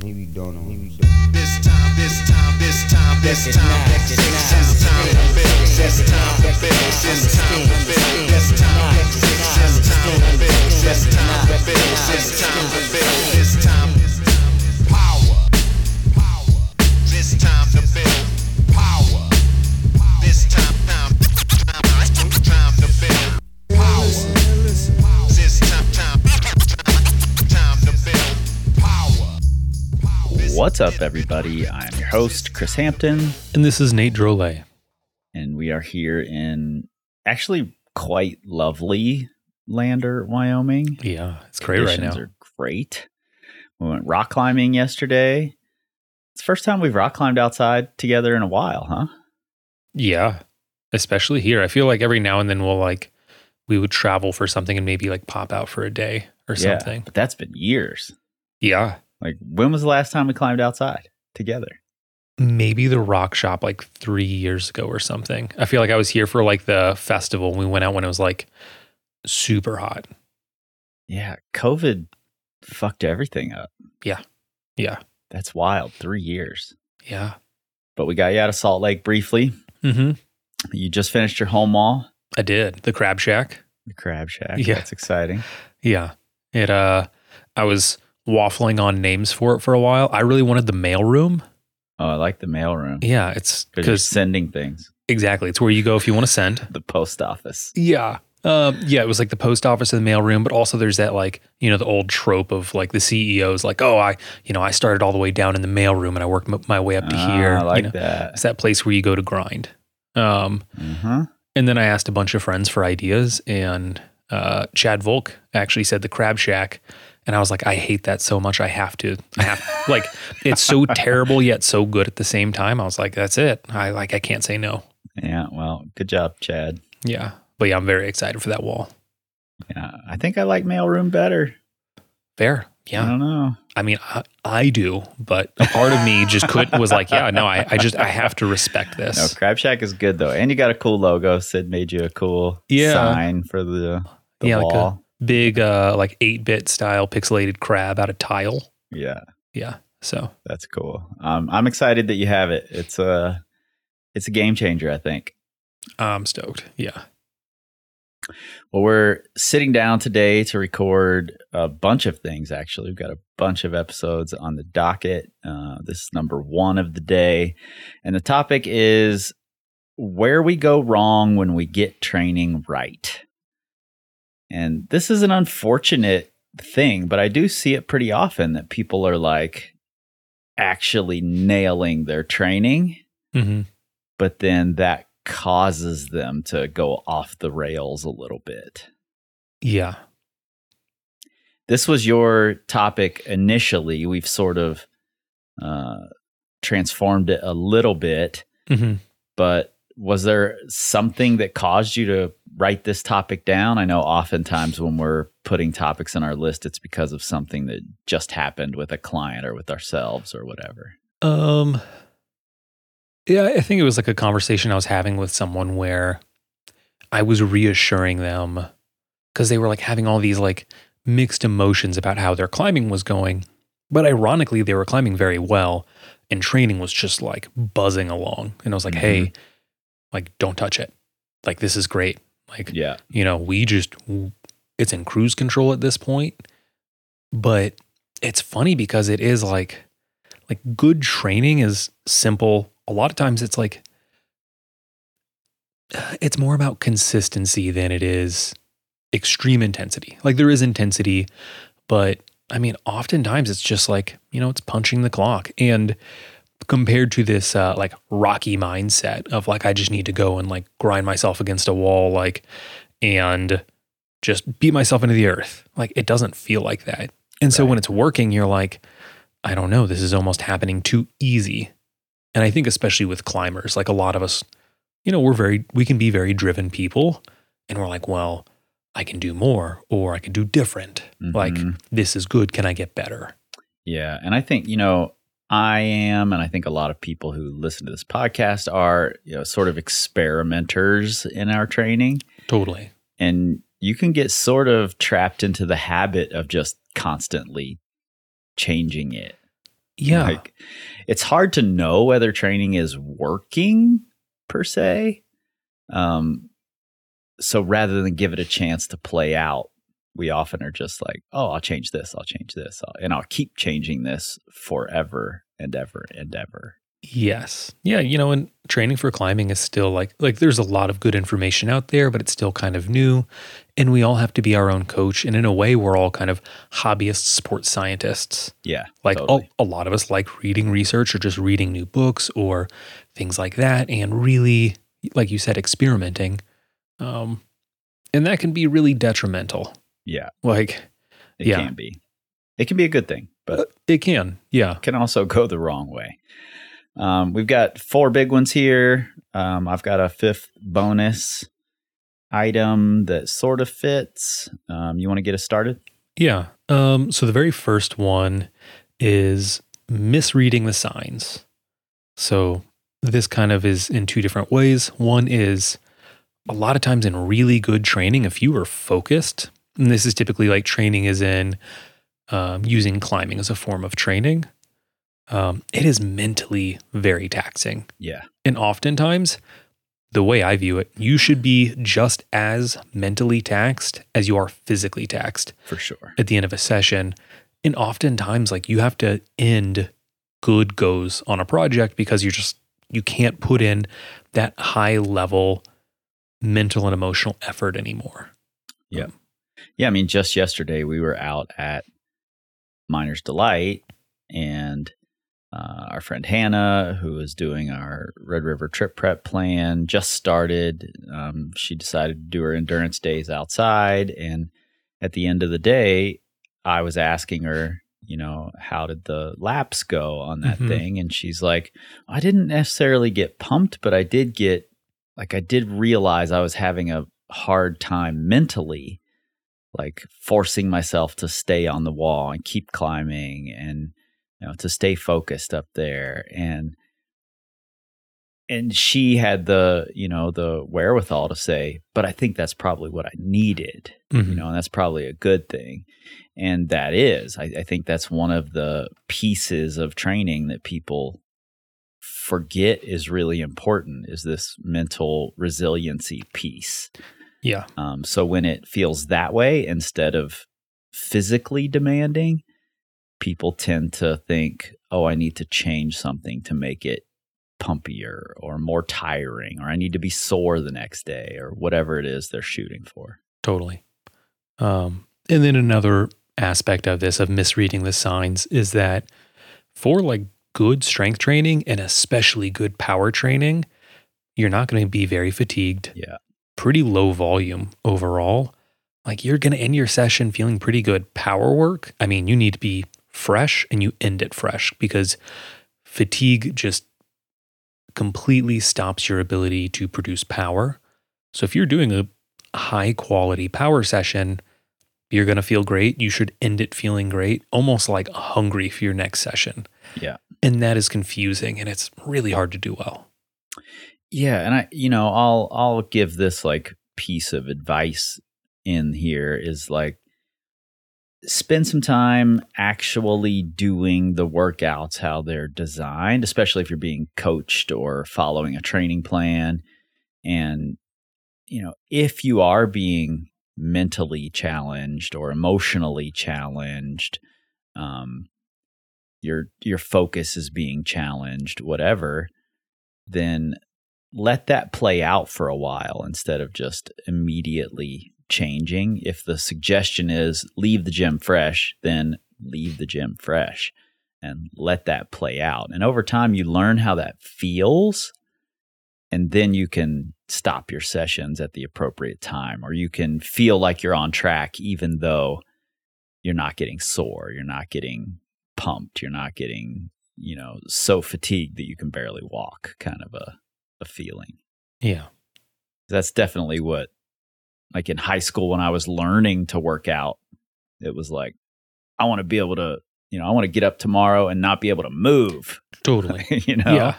Maybe don't know. Maybe don't. This time, this time, this time, this This time, not, this this this not, this time to this build, not, this this time not, to this build, not, this time to understand, build, this this not, time to this build, not, this time to understand, build, this this not, time to this build, not, this time to understand, build, this time, power, What's up, everybody? I'm your host, Kris Hampton, And this is Nate Drolet. and we are here in actually quite lovely Lander, Wyoming. Yeah, it's great right Conditions now. are great. We went rock climbing yesterday. It's the first time we've rock climbed outside together in a while, huh? Yeah, especially here. I feel like every now and then we'll like we would travel for something and maybe like pop out for a day or Yeah, something. but that's been years. Yeah. Like, when was the last time we climbed outside together? Maybe the rock shop like three years ago or something. I feel like I was here for like the festival. We went out when it was like super hot. Yeah, COVID fucked everything up. Yeah. Yeah. That's wild. Three years. Yeah. But we got you out of Salt Lake briefly. Mm-hmm. You just finished your home mall, I did. The crab shack. the Crab Shack. Yeah. That's exciting. Yeah. It uh I was waffling on names for it for a while. I really wanted the mail room. Oh, I like the mail room. Yeah, it's Because sending things. exactly it's where you go if you want to send. The post office. Yeah. Um, yeah, it was like the post office and the mail room, but also there's that like, you know, the old trope of like the CEOs like, oh, I, you know, I started all the way down in the mail room and I worked m- my way up to Ah, here. I like you know, that. it's that place where you go to grind. Um, hmm and then I asked a bunch of friends for ideas, and uh, Chad Volk actually said the Crab Shack, and I was like, I hate that so much. I have to, I have like, it's so terrible yet so good at the same time. I was like, that's it. I like, I can't say no. Yeah. Well, good job, Chad. Yeah, but yeah, I'm very excited for that wall. Yeah. I think I like mail room better. Fair. Yeah. I don't know. I mean, I, I do, but a part of me just couldn't was like, yeah, no, I, I just I have to respect No, this. Crab Shack is good though, and you got a cool logo. Sid made you a cool Yeah. sign for the the Yeah, like a- wall. Big uh like eight bit style pixelated crab out of tile. yeah, Yeah. So that's cool. Um, I'm excited that you have it. It's a it's a game changer. I think. I'm stoked. Yeah. Well, we're sitting down today to record a bunch of things. Actually, we've got a bunch of episodes on the docket. Uh, this is number one of the day, and the topic is where we go wrong when we get training right. And this is an unfortunate thing, but I do see it pretty often that people are like actually nailing their training hmm but then that causes them to go off the rails a little bit. Yeah. This was your topic initially. We've sort of uh, transformed it a little bit, hmm but was there something that caused you to write this topic down? I know oftentimes when we're putting topics on our list, it's because of something that just happened with a client or with ourselves or whatever. Um Yeah, I think it was like a conversation I was having with someone where I was reassuring them because they were like having all these like mixed emotions about how their climbing was going. But ironically, they were climbing very well and training was just like buzzing along. And I was like, Mhm. hey, like, don't touch it. Like, this is great. Like, Yeah. you know, we just, it's in cruise control at this point. But it's funny because it is like, like good training is simple. A lot of times it's like, it's more about consistency than it is extreme intensity. Like there is intensity, but I mean, oftentimes it's just like, you know, it's punching the clock. And compared to this uh, like rocky mindset of like, I just need to go and like grind myself against a wall, like, and just beat myself into the earth. Like it doesn't feel like that. And so when it's working, you're like, I don't know, this is almost happening too easy. And I think especially with climbers, like a lot of us, you know, we're very we can be very driven people and we're like, well, I can do more or I can do different. Like Mhm. this is good, can I get better? Yeah. And I think, you know, I am, and I think a lot of people who listen to this podcast are, you know, sort of experimenters in our training. Totally. And you can get sort of trapped into the habit of just constantly changing it. Yeah. Like it's hard to know whether training is working per se. Um so rather than give it a chance to play out, we often are just like, "Oh, I'll change this, I'll change this, I'll, and I'll keep changing this forever and ever and ever." Yes. Yeah, you know, and training for climbing is still like like there's a lot of good information out there, but it's still kind of new and we all have to be our own coach and in a way we're all kind of hobbyist sports scientists. Yeah. Like totally. a, a lot of us like reading research or just reading new books or things like that and really like you said experimenting. Um and that can be really detrimental. yeah, Like it yeah. can be. It can be a good thing, but it can. Yeah. can also go the wrong way. Um, we've got four big ones here. Um, I've got a fifth bonus item that sort of fits. Um, you want to get us started? Yeah. Um, so the very first one is misreading the signs. So this kind of is in two different ways. One is a lot of times in really good training, if you are focused, and this is typically like training is in um, using climbing as a form of training, um, it is mentally very taxing. Yeah. And oftentimes, the way I view it, you should be just as mentally taxed as you are physically taxed For sure. at the end of a session. And oftentimes, like you have to end good goes on a project because you're just, you can't put in that high level mental and emotional effort anymore. Yeah. Yeah. I mean, just yesterday we were out at Miner's Delight and uh, our friend Hannah, who is doing our Red River trip prep plan, just started. Um, she decided to do her endurance days outside. And at the end of the day, I was asking her, you know, how did the laps go on that Mhm. thing? And she's like, I didn't necessarily get pumped, but I did get, like, I did realize I was having a hard time mentally, like forcing myself to stay on the wall and keep climbing and, you know, to stay focused up there. And, and she had the, you know, the wherewithal to say, but I think that's probably what I needed you mm-hmm. know, and that's probably a good thing. And that is, I, I think that's one of the pieces of training that people forget is really important is this mental resiliency piece. Yeah. Um, so when it feels that way instead of physically demanding, people tend to think, oh, I need to change something to make it pumpier or more tiring, or I need to be sore the next day, or whatever it is they're shooting for. Totally. Um, and then another aspect of this, of misreading the signs, is that for like good strength training and especially good power training, you're not going to be very fatigued. Yeah. Pretty low volume overall. Like you're going to end your session feeling pretty good. Power work, I mean, you need to be fresh and you end it fresh because fatigue just completely stops your ability to produce power. So if you're doing a high quality power session, you're going to feel great. You should end it feeling great, almost like hungry for your next session. Yeah. And that is confusing and it's really hard to do well. Yeah, and I you know, I'll I'll give this like piece of advice in here is like spend some time actually doing the workouts how they're designed, especially if you're being coached or following a training plan. And you know, if you are being mentally challenged or emotionally challenged, um your your focus is being challenged, whatever, then let that play out for a while instead of just immediately changing. If the suggestion is leave the gym fresh, then leave the gym fresh and let that play out. And over time, you learn how that feels. And then you can stop your sessions at the appropriate time, or you can feel like you're on track, even though you're not getting sore, you're not getting pumped, you're not getting, you know, so fatigued that you can barely walk, kind of a a feeling. Yeah. That's definitely what, like in high school when I was learning to work out, it was like, I want to be able to, you know, I want to get up tomorrow and not be able to move. Totally. you know, Yeah.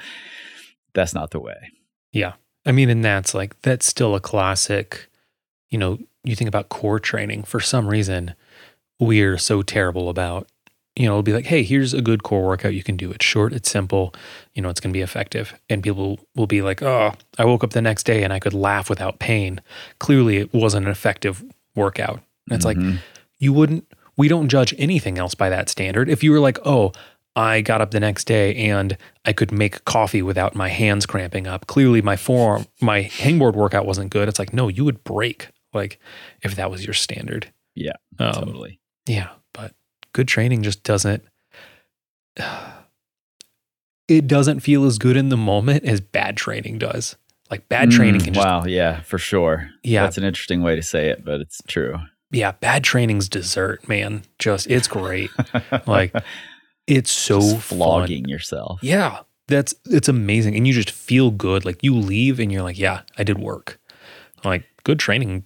that's not the way. Yeah. I mean, and that's like, that's still a classic. You know, you think about core training for some reason, we're so terrible about, you know, it'll be like, hey, here's a good core workout you can do. It's short, it's simple, you know, it's going to be effective. And people will be like, oh, I woke up the next day and I could laugh without pain. Clearly, it wasn't an effective workout. And it's like, Mhm. you wouldn't, we don't judge anything else by that standard. If you were like, oh, I got up the next day and I could make coffee without my hands cramping up. Clearly, my forearm, my hangboard workout wasn't good. It's like, no, you would break. Like, if that was your standard. Yeah, Um, totally. yeah, good training just doesn't. It doesn't feel as good in the moment as bad training does. Like bad training Mm, can just wow, yeah, for sure. Yeah. that's an interesting way to say it, but it's true. yeah, bad training's dessert, man. Just it's great. like it's so Just fun. flogging yourself. Yeah, that's it's amazing, and you just feel good. Like you leave and you're like, yeah, I did work. Like good training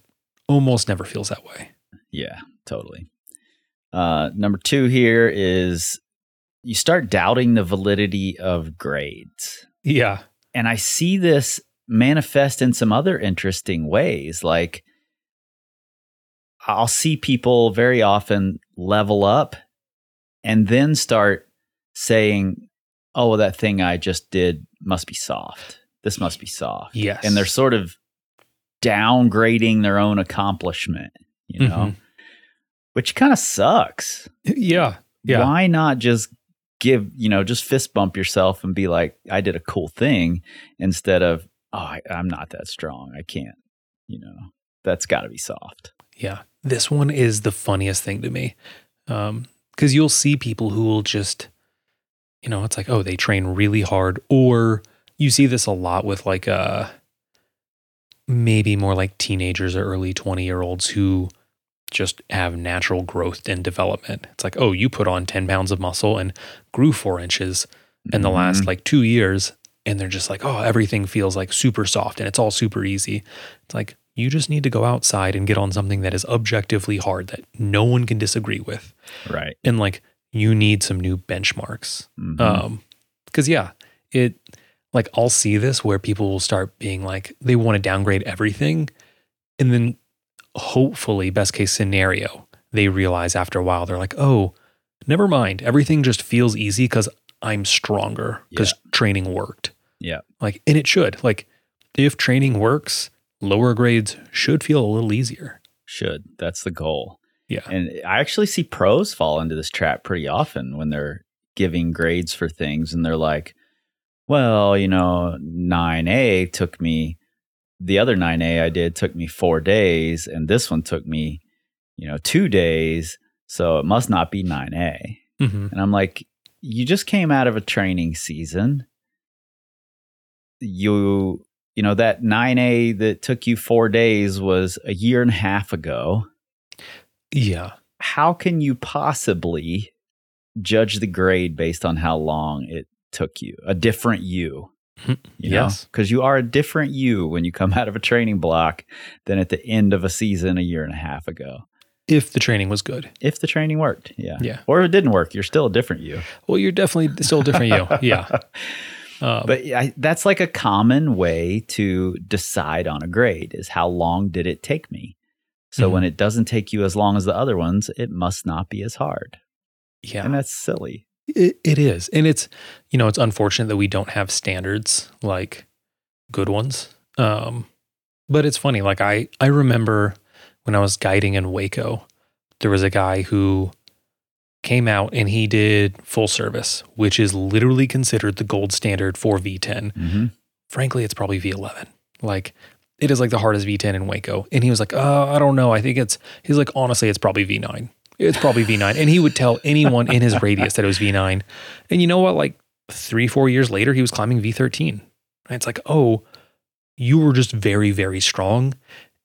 almost never feels that way. Yeah, totally. Uh, number two here is you start doubting the validity of grades. Yeah, And I see this manifest in some other interesting ways. Like, I'll see people very often level up and then start saying, Oh, well, that thing I just did must be soft. This must be soft. yes, And they're sort of downgrading their own accomplishment, you know, Mhm. Which kind of sucks. yeah, yeah. Why not just give, you know, just fist bump yourself and be like, I did a cool thing instead of, oh, I, I'm not that strong. I can't, you know, that's got to be soft. Yeah. This one is the funniest thing to me. Um, cause you'll see people who will just, you know, it's like, oh, they train really hard. Or you see this a lot with like, uh, maybe more like teenagers or early 20 year olds who just have natural growth and development. It's like, oh, you put on 10 pounds of muscle and grew four inches in the last Mhm. like two years. And they're just like, oh, everything feels like super soft and it's all super easy. It's like, you just need to go outside and get on something that is objectively hard that no one can disagree with. right. And like, you need some new benchmarks. Mhm. Um, cause yeah, it like I'll see this where people will start being like, they want to downgrade everything. And then hopefully, best case scenario, they realize after a while, they're like, oh, never mind. Everything just feels easy because I'm stronger because training worked. Yeah. Like, and it should. Like, if training works, lower grades should feel a little easier. Should. That's the goal. Yeah. And I actually see pros fall into this trap pretty often when they're giving grades for things and they're like, well, you know, 9A took me, the other 9A I did took me four days, and this one took me, you know, two days. So it must not be 9A. Mm-hmm. And I'm like, you just came out of a training season. You, you know, that 9A that took you four days was a year and a half ago Yeah. how can you possibly judge the grade based on how long it took you? A different you. Yes. Because you are a different you when you come out of a training block than at the end of a season a year and a half ago. If the training was good. If the training worked. Yeah. Yeah. Or if it didn't work, you're still a different you. Well, you're definitely still a different you. Yeah. Um, But I, that's like a common way to decide on a grade is how long did it take me? So Mhm. when it doesn't take you as long as the other ones, it must not be as hard. yeah. And that's silly. It, it is. And it's, you know, it's unfortunate that we don't have standards like good ones. Um, but it's funny. Like I, I remember when I was guiding in Hueco, there was a guy who came out and he did full service, which is literally considered the gold standard for V10. Mm-hmm. Frankly, it's probably V11. Like it is like the hardest V10 in Hueco. And he was like, oh, I don't know. I think it's, he's like, honestly, it's probably V9. It's probably V9. And he would tell anyone in his radius that it was V9. And you know what? Like three, four years later, he was climbing V13. And it's like, oh, you were just very, very strong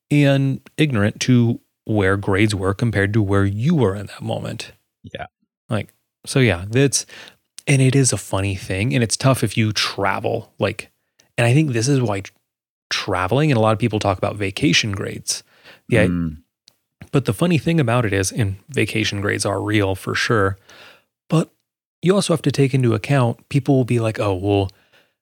and ignorant to where grades were compared to where you were in that moment. Yeah. Like, so yeah, that's, and it is a funny thing. And it's tough if you travel. Like, and I think this is why traveling and a lot of people talk about vacation grades. Yeah. Mm, But the funny thing about it is, and vacation grades are real for sure, but you also have to take into account people will be like, oh, well,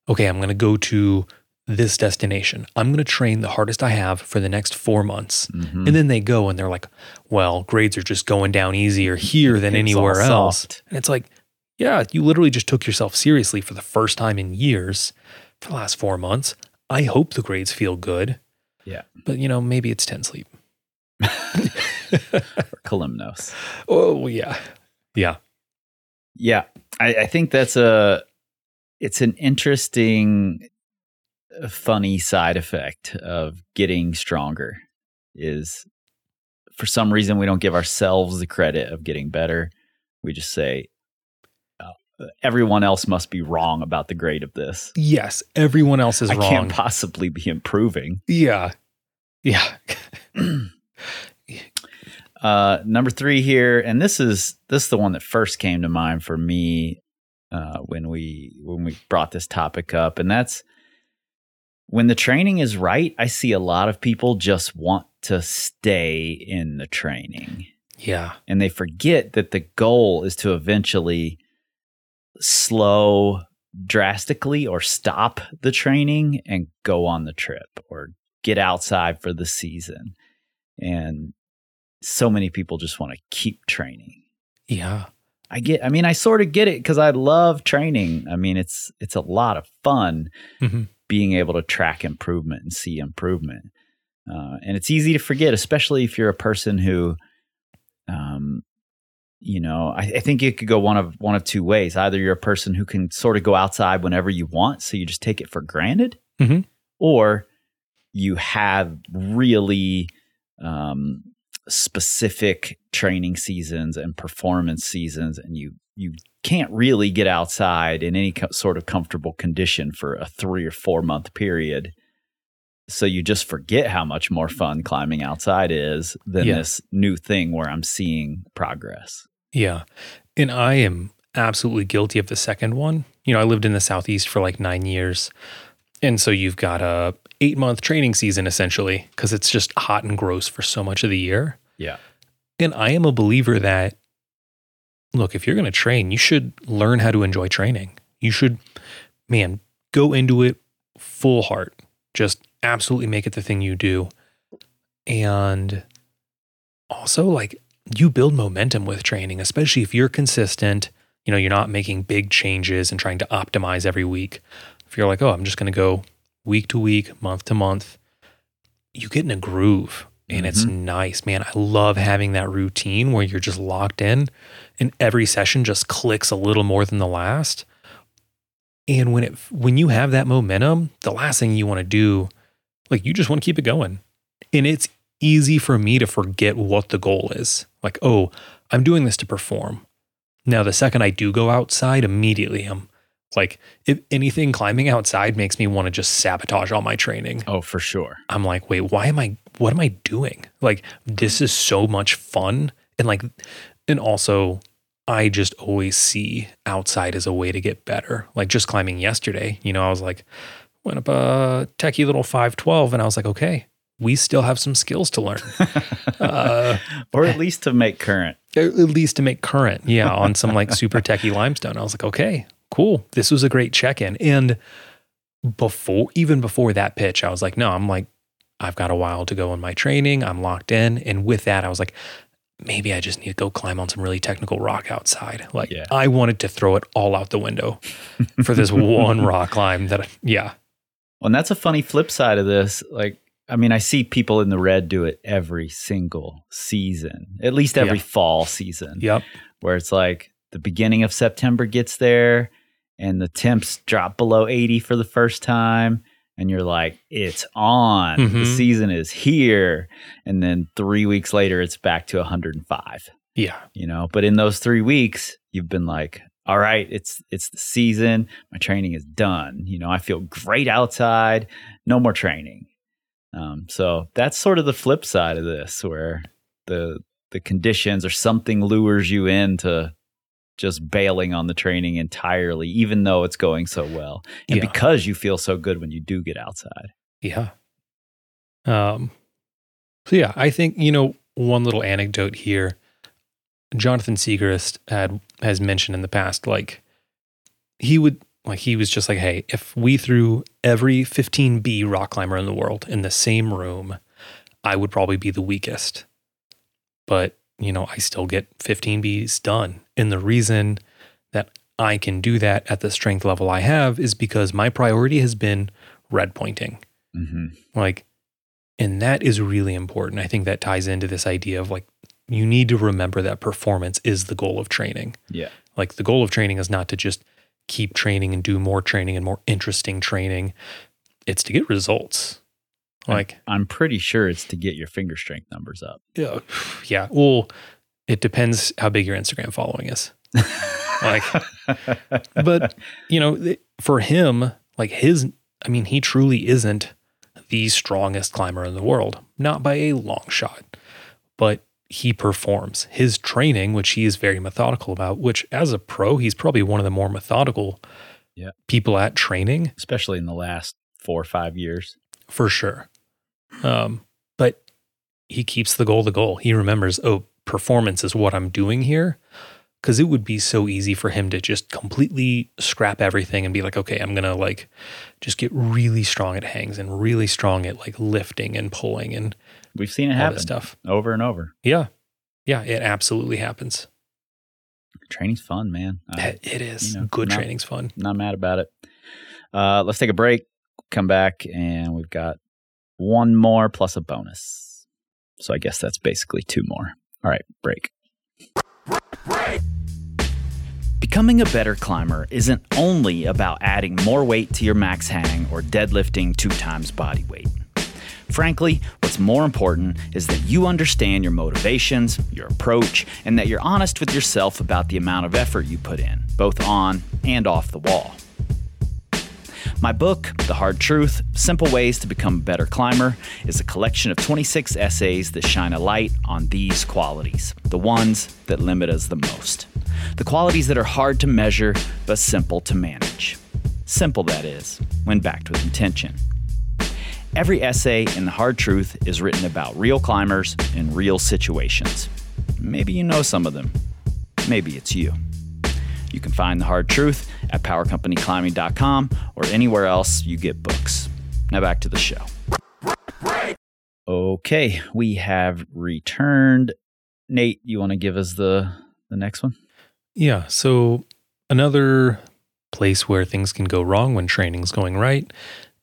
okay, I'm going to go to this destination. I'm going to train the hardest I have for the next four months. Mhm. And then they go and they're like, well, grades are just going down easier here than It's anywhere else. soft. And it's like, yeah, you literally just took yourself seriously for the first time in years for the last four months. I hope the grades feel good. Yeah. But, you know, maybe it's 10 sleep. or Kalymnos. Oh, yeah. Yeah. Yeah, I, I think that's a it's an interesting, uh, funny side effect of getting stronger. Is for some reason we don't give ourselves the credit of getting better. We just say uh, everyone else must be wrong about the grade of this. Yes. Everyone else is I wrong. can't possibly be improving. yeah. Yeah. Uh, number three here, and this is this is the one that first came to mind for me uh, when we when we brought this topic up, and that's when the training is right. I see a lot of people just want to stay in the training, Yeah. and they forget that the goal is to eventually slow drastically or stop the training and go on the trip or get outside for the season. And so many people just want to keep training. Yeah. I get I mean I sort of get it cuz I love training. I mean it's it's a lot of fun Mhm. being able to track improvement and see improvement. Uh, and it's easy to forget, especially if you're a person who um you know, I, I think it could go one of one of two ways. Either you're a person who can sort of go outside whenever you want, so you just take it for granted, Mhm. or you have really um, specific training seasons and performance seasons, and you you can't really get outside in any co- sort of comfortable condition for a three or four month period. So you just forget how much more fun climbing outside is than Yeah. this new thing where I'm seeing progress. Yeah. And I am absolutely guilty of the second one. You know, I lived in the Southeast for like nine years. And so you've got a eight month training season essentially, because it's just hot and gross for so much of the year. Yeah. And I am a believer that, look, if you're going to train, you should learn how to enjoy training. You should, man, go into it full heart. Just absolutely make it the thing you do. And also, like, you build momentum with training, especially if you're consistent. You know, you're not making big changes and trying to optimize every week. If you're like, oh, I'm just going to go week to week, month to month, you get in a groove and it's mm-hmm. nice, man. I love having that routine where you're just locked in and every session just clicks a little more than the last. And when it when you have that momentum, the last thing you want to do, like you just want to keep it going. And it's easy for me to forget what the goal is. Like, oh, I'm doing this to perform. Now, the second I do go outside, immediately I'm like, if anything, climbing outside makes me want to just sabotage all my training. Oh, for sure. I'm like, wait, why am I, what am I doing? Like, this is so much fun. And like, and also, I just always see outside as a way to get better. Like, just climbing yesterday, you know, I was like, went up a techie little 512, and I was like, okay, we still have some skills to learn. uh, or at least to make current. at least to make current, yeah, on some like super techie limestone. I was like, okay, cool. This was a great check in. And before, even before that pitch, I was like, no, I'm like, I've got a while to go in my training. I'm locked in. And with that, I was like, maybe I just need to go climb on some really technical rock outside. Like, Yeah. I wanted to throw it all out the window for this one rock climb that, I, yeah, Well, and that's a funny flip side of this. Like, I mean, I see people in the red do it every single season, at least every Yeah. fall season, yep, where it's like the beginning of September gets there and the temps drop below 80 for the first time. And you're like, it's on. The Mhm. season is here. And then three weeks later, it's back to 105 yeah, you know but in those three weeks you've been like all right it's it's the season my training is done you know i feel great outside no more training um, so that's sort of the flip side of this where the the conditions or something lures you into just bailing on the training entirely even though it's going so well and Yeah. because you feel so good when you do get outside Yeah. Um so yeah, I think, you know, one little anecdote here. Jonathan Siegrist had has mentioned in the past, like he would like he was just like, hey, if we threw every 15B rock climber in the world in the same room, I would probably be the weakest. But, you know, I still get 15Bs done. And the reason that I can do that at the strength level I have is because my priority has been red pointing. hmm Like, and that is really important. I think that ties into this idea of like, you need to remember that performance is the goal of training. Yeah. Like, the goal of training is not to just keep training and do more training and more interesting training, it's to get results. Like, I'm pretty sure it's to get your finger strength numbers up. yeah, yeah. Well, it depends how big your Instagram following is. like, but you know, for him, like his, I mean, he truly isn't the strongest climber in the world, not by a long shot, but he performs his training, which he is very methodical about, which as a pro, he's probably one of the more methodical Yeah. people at training especially in the last four or five years. for sure. Um, but he keeps the goal the goal. He remembers, oh, performance is what I'm doing here. Cause it would be so easy for him to just completely scrap everything and be like, okay, I'm gonna like just get really strong at hangs and really strong at like lifting and pulling and We've seen it happen stuff. over and over. Yeah. Yeah, it absolutely happens. Training's fun, man. I, it is. you know, Good not- training's fun. not mad about it. Uh, let's take a break, come back, and we've got one more plus a bonus. So I guess that's basically two more. All right, break. break. Becoming a better climber isn't only about adding more weight to your max hang or deadlifting two times body weight. Frankly, what's more important is that you understand your motivations, your approach, and that you're honest with yourself about the amount of effort you put in, both on and off the wall. My book, The Hard Truth Simple Ways to Become a Better Climber, is a collection of 26 essays that shine a light on these qualities, the ones that limit us the most. The qualities that are hard to measure but simple to manage. Simple, that is, when backed with intention. Every essay in The Hard Truth is written about real climbers in real situations. Maybe you know some of them. Maybe it's you. You can find The Hard Truth at powercompanyclimbing.com or anywhere else you get books. Now back to the show. Okay, we have returned. Nate, you want to give us the the next one? Yeah. So another place where things can go wrong when training's going right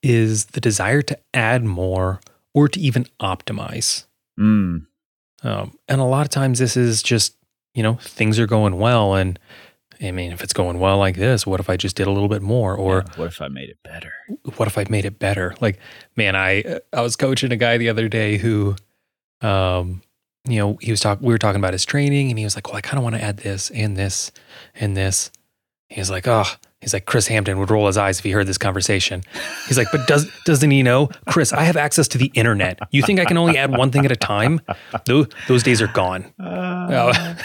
is the desire to add more or to even optimize. Mm, Um, and a lot of times this is just, you know, things are going well. And I mean, if it's going well like this, what if I just did a little bit more? Or yeah, what if I made it better? what if I made it better? Like, man, I I was coaching a guy the other day who, um, you know, he was talking. We were talking about his training, and he was like, "Well, I kind of want to add this and this and this." He was like, "Oh." He's like Kris Hampton would roll his eyes if he heard this conversation. He's like, but does doesn't he know, Kris? I have access to the internet. You think I can only add one thing at a time? Those those days are gone. Oh.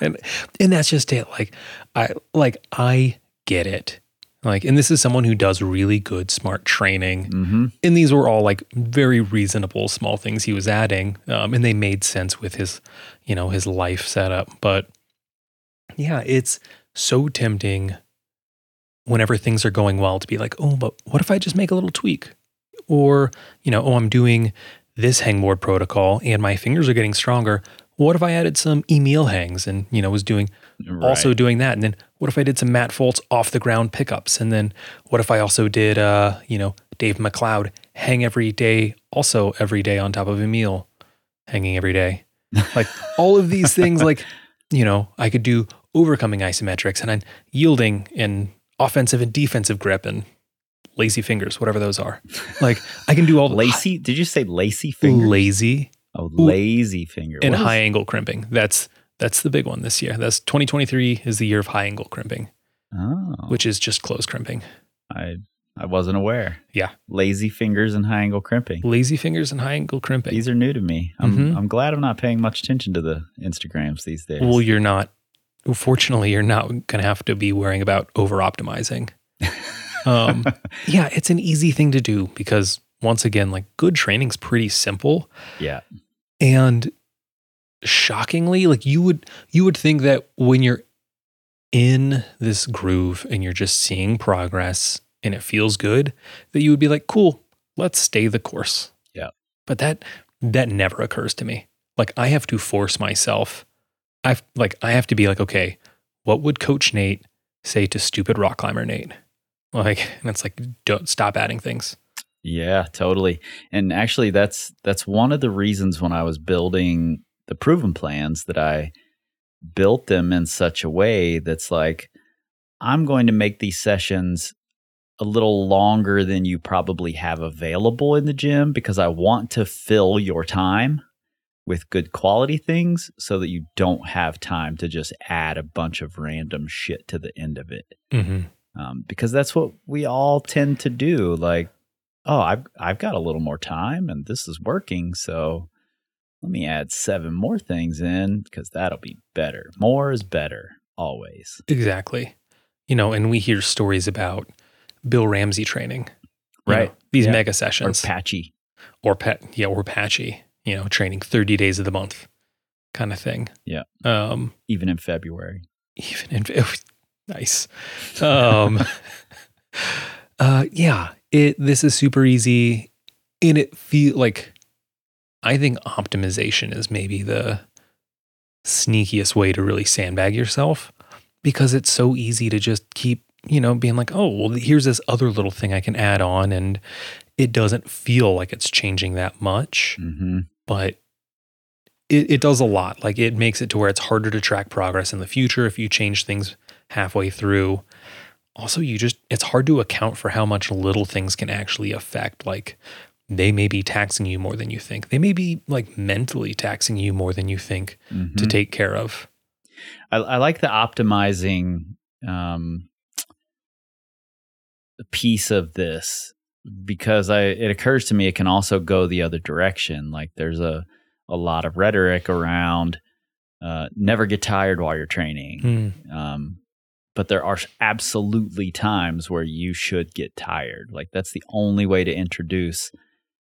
And and that's just it. Like I like I get it. Like, and this is someone who does really good, smart training. Mm-hmm. And these were all like very reasonable, small things he was adding, um, and they made sense with his, you know, his life setup. But yeah, it's so tempting whenever things are going well to be like, oh, but what if I just make a little tweak? Or, you know, oh, I'm doing this hangboard protocol and my fingers are getting stronger. What if I added some Emil hangs and, you know, was doing also doing that? And then what if I did some Matt Foltz off the ground pickups? And then what if I also did, uh, you know, Dave MacLeod hang every day, also every day on top of Emil hanging every day? Like all of these things, like, you know, I could do overcoming isometrics and I'm yielding in offensive and defensive grip and lazy fingers, whatever those are. Like I can do all the lacy. Did you say lacy finger? lazy Oh, lazy finger. and high angle crimping. That's that's the big one this year. That's 2023 is the year of high angle crimping, Oh, which is just close crimping. I I wasn't aware. Yeah. Lazy fingers and high angle crimping. Lazy fingers and high angle crimping. These are new to me. I'm Mhm. I'm glad I'm not paying much attention to the Instagrams these days. well, you're not. Fortunately, you're not going to have to be worrying about over optimizing. Um, yeah, it's an easy thing to do because once again, like good training's pretty simple. yeah. and shockingly like you would you would think that when you're in this groove and you're just seeing progress and it feels good, that you would be like, cool, let's stay the course. Yeah. But that that never occurs to me. Like I have to force myself. I've like I have to be like, okay, what would Coach Nate say to stupid rock climber Nate? Like, and it's like, don't stop adding things. Yeah, totally. And actually that's that's one of the reasons when I was building the proven plans that I built them in such a way that's like I'm going to make these sessions a little longer than you probably have available in the gym because I want to fill your time with good quality things so that you don't have time to just add a bunch of random shit to the end of it. Mm-hmm. Um, because that's what we all tend to do. Like, oh, I've I've got a little more time and this is working, so let me add seven more things in because that'll be better. More is better always. Exactly. You know, and we hear stories about Bill Ramsey training. Right. know, these Yeah. mega sessions, Or Patxi. or pet yeah or Patxi you know training 30 days of the month kind of thing Yeah. um even in February. even in nice um uh yeah it this is super easy and it feel like i think optimization is maybe the sneakiest way to really sandbag yourself because it's so easy to just keep you know being like oh well here's this other little thing i can add on and it doesn't feel like it's changing that much Mm-hmm. but it, it does a lot. Like it makes it to where it's harder to track progress in the future if you change things halfway through. Also, you just, it's hard to account for how much little things can actually affect. Like they may be taxing you more than you think. They may be like mentally taxing you more than you think to Mhm. take care of. I, I like the optimizing um, piece of this because I it occurs to me it can also go the other direction. Like there's a a lot of rhetoric around uh, never get tired while you're training. Mm, Um, but there are absolutely times where you should get tired. Like that's the only way to introduce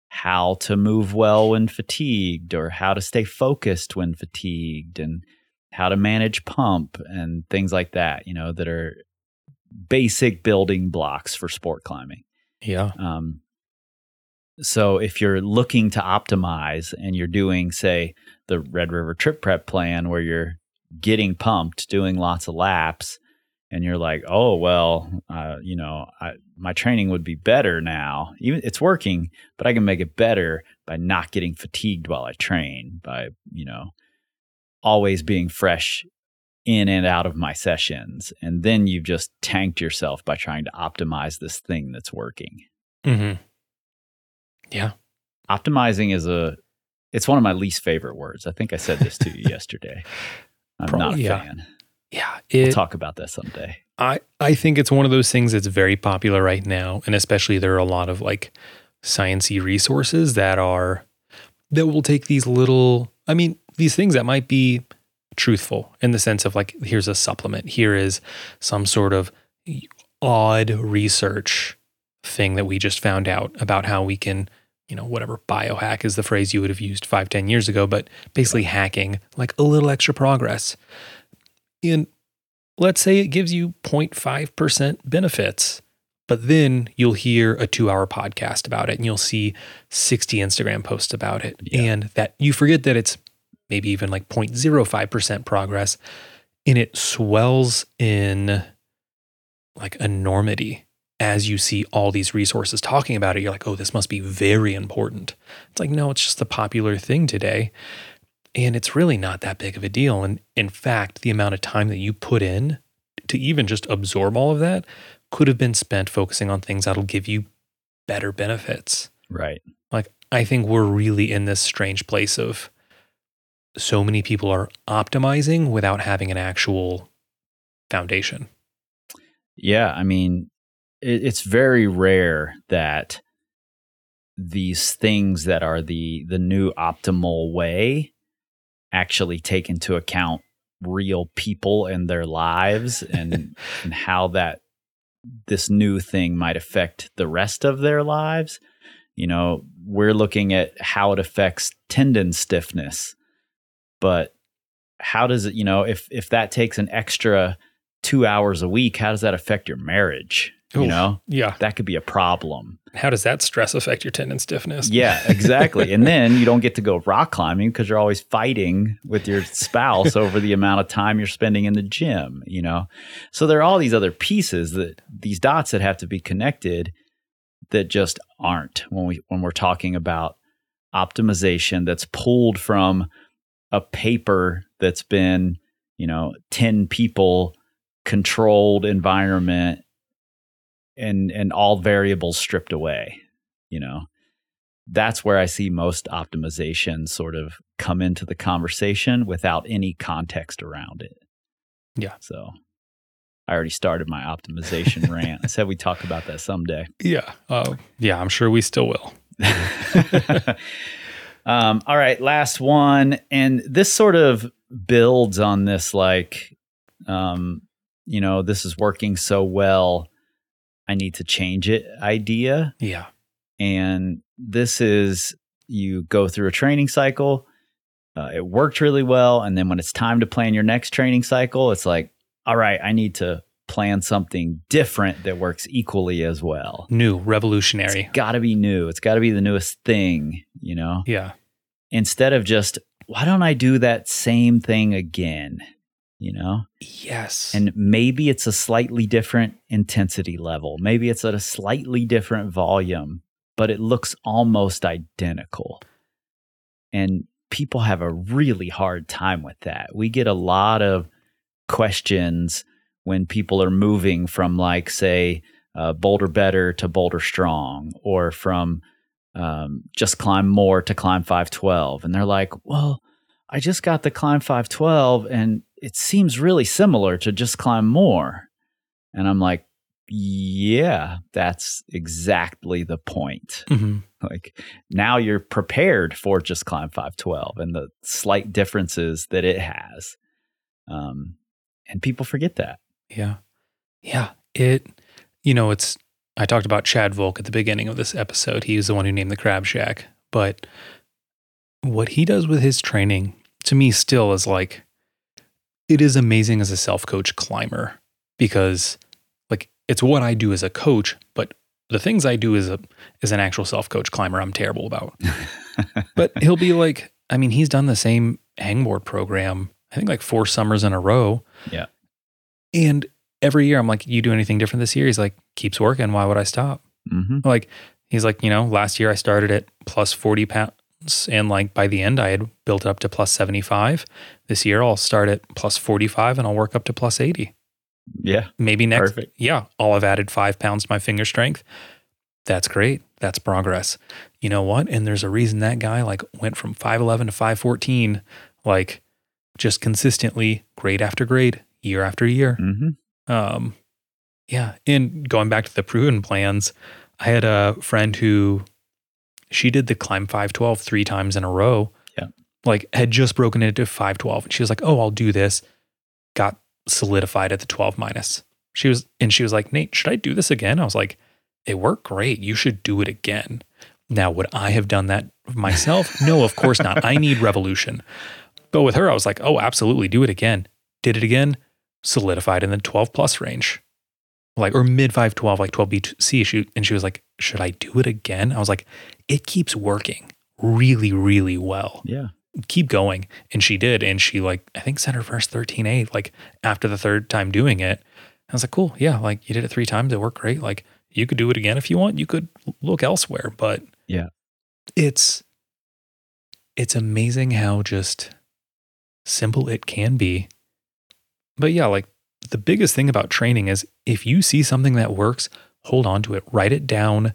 how to move well when fatigued or how to stay focused when fatigued and how to manage pump and things like that, you know, that are basic building blocks for sport climbing. yeah. Um, so if you're looking to optimize and you're doing, say, the Red River Trip Prep plan where you're getting pumped, doing lots of laps, and you're like, oh well, uh, you know, I, my training would be better now. Even it's working, but I can make it better by not getting fatigued while I train. By you know, always being fresh in and out of my sessions, and then you've just tanked yourself by trying to optimize this thing that's working hmm Yeah. optimizing is a it's one of my least favorite words. I think I said this to you yesterday. I'm Probably, not a yeah. fan. Yeah. We'll talk about that someday. I, I think it's one of those things that's very popular right now. And especially there are a lot of like sciency resources that are that will take these little I mean, these things that might be truthful in the sense of like, here's a supplement, here is some sort of odd research thing that we just found out about how we can, you know, whatever biohack is the phrase you would have used five, ten years ago, but basically hacking like a little extra progress. And let's say it gives you 0.5% benefits, but then you'll hear a two hour podcast about it and you'll see 60 Instagram posts about it. Yeah. And that you forget that it's maybe even like 0.05% progress and it swells in like enormity as you see all these resources talking about it. You're like, oh, this must be very important. It's like, no, it's just the popular thing today. And it's really not that big of a deal. And in fact, the amount of time that you put in to even just absorb all of that could have been spent focusing on things that'll give you better benefits. Right. Like, I think we're really in this strange place of so many people are optimizing without having an actual foundation. Yeah. I mean, it's very rare that these things that are the the new optimal way actually take into account real people and their lives and and how that this new thing might affect the rest of their lives you know we're looking at how it affects tendon stiffness but how does it you know if if that takes an extra two hours a week, how does that affect your marriage? You Oof. know, Yeah. that could be a problem. How does that stress affect your tendon stiffness? Yeah, exactly. and then you don't get to go rock climbing because you're always fighting with your spouse over the amount of time you're spending in the gym, you know? So there are all these other pieces that these dots that have to be connected that just aren't when we when we're talking about optimization that's pulled from a paper that's been, you know, 10 people controlled environment and and all variables stripped away you know that's where i see most optimization sort of come into the conversation without any context around it Yeah. so i already started my optimization rant i said we talk about that someday Yeah. Uh, yeah. I'm sure we still will. um, all right, last one, and this sort of builds on this, like, um, you know, this is working so well, I need to change it idea, Yeah. and this is you go through a training cycle, uh, it worked really well, and then when it's time to plan your next training cycle, it's like, all right, I need to plan something different that works equally as well. New, revolutionary. It's got to be new. It's got to be the newest thing, you know? Yeah. Instead of just, why don't I do that same thing again? You know? Yes. And maybe it's a slightly different intensity level. Maybe it's at a slightly different volume, but it looks almost identical. And people have a really hard time with that. We get a lot of questions when people are moving from, like, say, uh, Boulder Better to Boulder Strong, or from um, just climb more to climb 512. And they're like, well, I just got the climb 512 and it seems really similar to just climb more. And I'm like, yeah, that's exactly the point. hmm Like now you're prepared for just climb 512 and the slight differences that it has. Um, and people forget that. Yeah. Yeah. It, you know, it's, I talked about Chad Volk at the beginning of this episode. He was the one who named the Crab Shack. But what he does with his training to me still is like, it is amazing as a self coach climber because like it's what I do as a coach, but the things I do as a as an actual self coach climber, I'm terrible about. but he'll be like, I mean, he's done the same hangboard program, I think like four summers in a row. Yeah. And every year I'm like, you do anything different this year? He's like, keeps working. Why would I stop? hmm Like, he's like, you know, last year I started at plus 40 pounds. And like by the end, I had built it up to plus 75. This year, I'll start at plus 45 and I'll work up to plus 80 Yeah. maybe next Perfect. yeah i'll have added five pounds to my finger strength. That's great. That's progress. You know what? And there's a reason that guy like went from 511 to 514 like just consistently grade after grade year after year. Hmm um yeah. And going back to the proven plans i had a friend who she did the climb 512 three times in a row. Yeah. like had just broken it to 512 and she was like oh i'll do this. Got solidified at the 12 minus. She was and she was like nate should i do this again? I was like it worked great. You should do it again. Now would i have done that myself? No of course not. I need revolution. But with her i was like oh absolutely. Do it again. Did it again. Solidified in the 12 plus range like or mid 512 like 12bc issue and she was like should i do it again? I was like it keeps working really really well. Yeah. keep going. And she did and she like i think sent her first 13a like after the third time doing it. I was like cool yeah like you did it three times it worked great like you could do it again if you want you could look elsewhere. But Yeah. it's it's amazing how just simple it can be. But yeah like the biggest thing about training is if you see something that works hold on to it write it down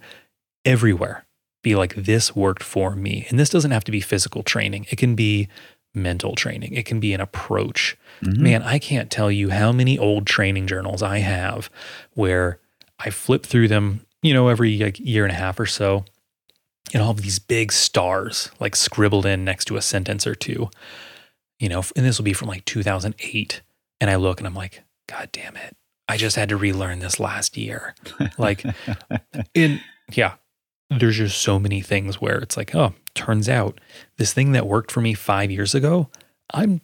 everywhere. Be like this worked for me. And this doesn't have to be physical training. It can be mental training. It can be an approach. Mhm. man i can't tell you how many old training journals i have where i flip through them you know every like year and a half or so and all of these big stars like scribbled in next to a sentence or two you know and this will be from like 2008 and i look and i'm like god damn it i just had to relearn this last year like in yeah there's just so many things where it's like oh turns out this thing that worked for me five years ago i'm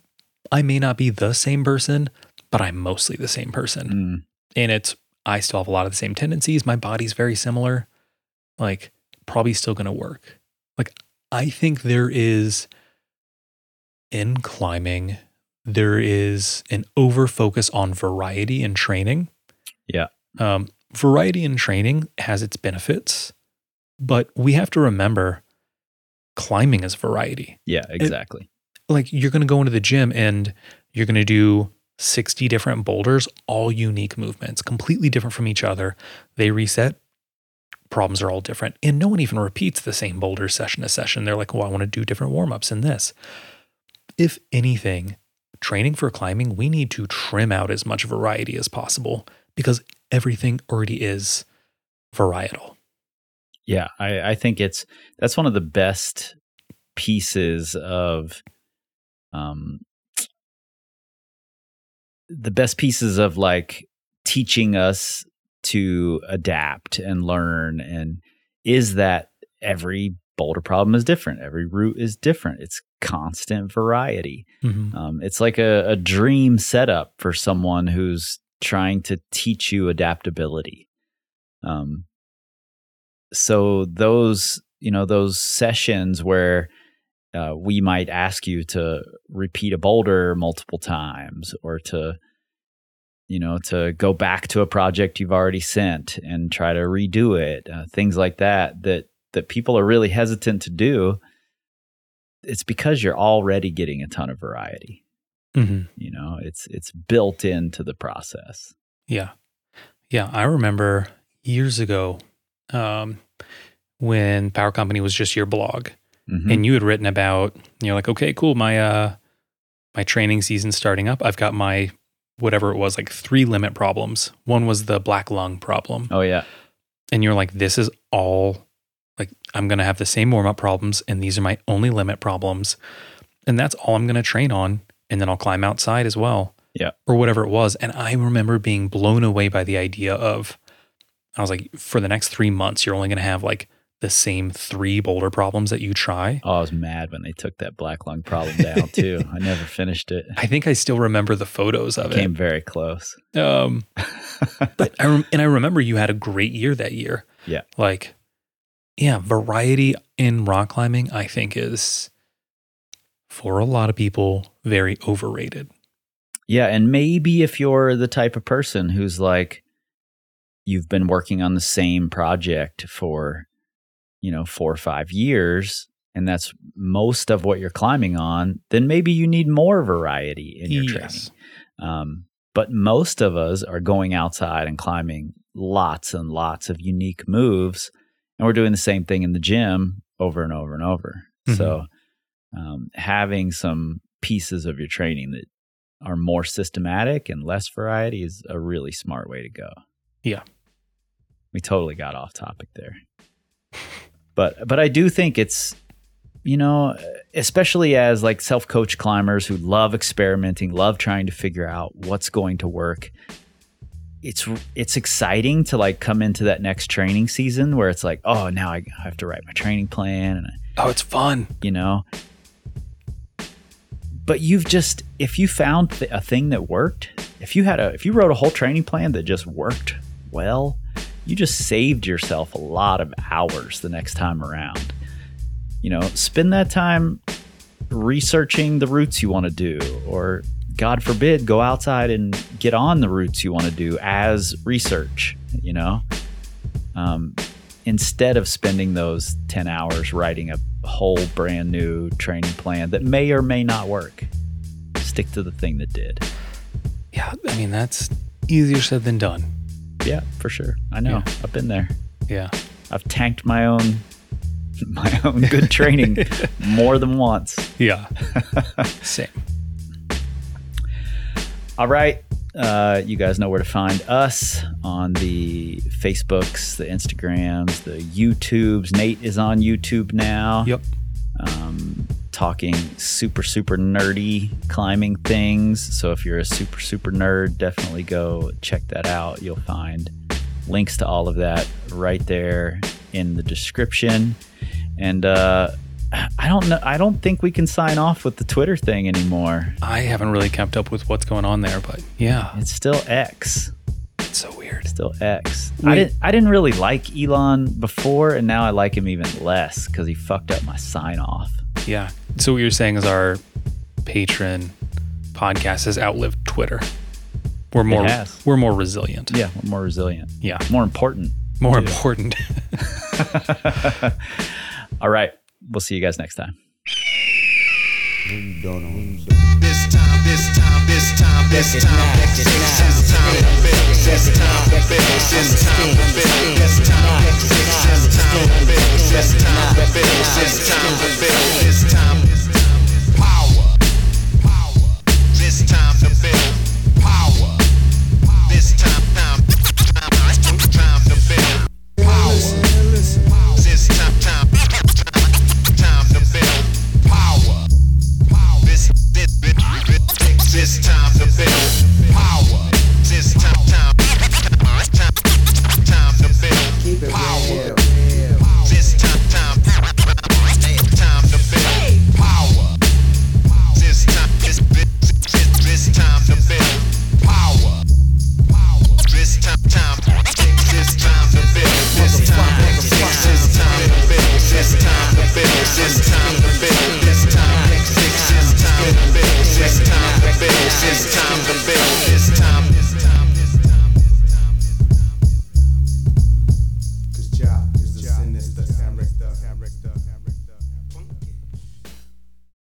i may not be the same person but I'm mostly the same person. Mm, And it's, I still have a lot of the same tendencies. My body's very similar. Like, probably still going to work. Like, I think there is in climbing, there is an over focus on variety in training. Yeah. Um, variety in training has its benefits, but we have to remember climbing is variety. yeah, exactly. Like you're going to go into the gym and you're going to do 60 different boulders, all unique movements, completely different from each other. They reset. Problems are all different. And no one even repeats the same boulder session to session. They're like, well, I want to do different warm ups in this. If anything, training for climbing, we need to trim out as much variety as possible because everything already is varietal. Yeah, I, I think it's that's one of the best pieces of um the best pieces of like teaching us to adapt and learn and is that every boulder problem is different every route is different it's constant variety um, it's like a, a dream setup for someone who's trying to teach you adaptability. Um, so those, you know, those sessions where uh, we might ask you to repeat a boulder multiple times or to, you know, to go back to a project you've already sent and try to redo it, uh, things like that, that that people are really hesitant to do. It's because you're already getting a ton of variety Mm-hmm. you know it's it's built into the process Yeah. Yeah. I remember years ago um, when Power Company was just your blog Mhm. and you had written about, you're like, okay, cool. My, uh, my training season starting up. I've got my, whatever it was, like three limit problems. One was the black lung problem. oh yeah And you're like, this is all I'm going to have the same warm up problems and these are my only limit problems. And that's all I'm going to train on. And then I'll climb outside as well. Yeah. Or whatever it was. And I remember being blown away by the idea of, I was like, for the next three months, you're only going to have like the same three boulder problems that you try. oh i was mad when they took that black lung problem down too i never finished it I think I still remember the photos of it. came very close. Um, but I rem- and I remember you had a great year that year. Yeah. Like, yeah, variety in rock climbing, I think is for a lot of people very overrated. yeah and maybe if you're the type of person who's like you've been working on the same project for you know four or five years and that's most of what you're climbing on then maybe you need more variety in your training Um, but most of us are going outside and climbing lots and lots of unique moves, and we're doing the same thing in the gym over and over and over. So, um, having some pieces of your training that are more systematic and less variety is a really smart way to go. Yeah. we totally got off topic there, but but I do think it's you know, especially as like self coach climbers who love experimenting, love trying to figure out what's going to work. It's it's exciting to like come into that next training season where it's like, oh, now I have to write my training plan and Oh, it's fun. you know. But you've just if you found a thing that worked, if you had a if you wrote a whole training plan that just worked well, you just saved yourself a lot of hours the next time around. You know, spend that time researching the routes you want to do or god forbid go outside and get on the routes you want to do as research, you know. Um, instead of spending those 10 hours writing a whole brand new training plan that may or may not work stick to the thing that did Yeah, I mean that's easier said than done. yeah for sure i know Yeah. i've been there Yeah. i've tanked my own my own good training more than once Yeah. Same. All right uh, you guys know where to find us on the facebooks the instagrams the youtubes. Nate is on youtube now. Yep. um, talking super super nerdy climbing things. So if you're a super super nerd definitely go check that out. You'll find links to all of that right there in the description. And uh, I don't know. I don't think we can sign off with the Twitter thing anymore. I haven't really kept up with what's going on there, but yeah, it's still X. It's so weird. It's still X. Wait. I didn't. I didn't really like Elon before, and now I like him even less because he fucked up my sign off. Yeah. So what you're saying is our patron podcast has outlived Twitter. We're more. We're more resilient. Yeah, we're more resilient. Yeah, more important. More too. important. All right. We'll see you guys next time. This time, this time, this time, this time, this time, this time, this time, this time, this time, this time, this time, this time, this time, this time, this time, this time,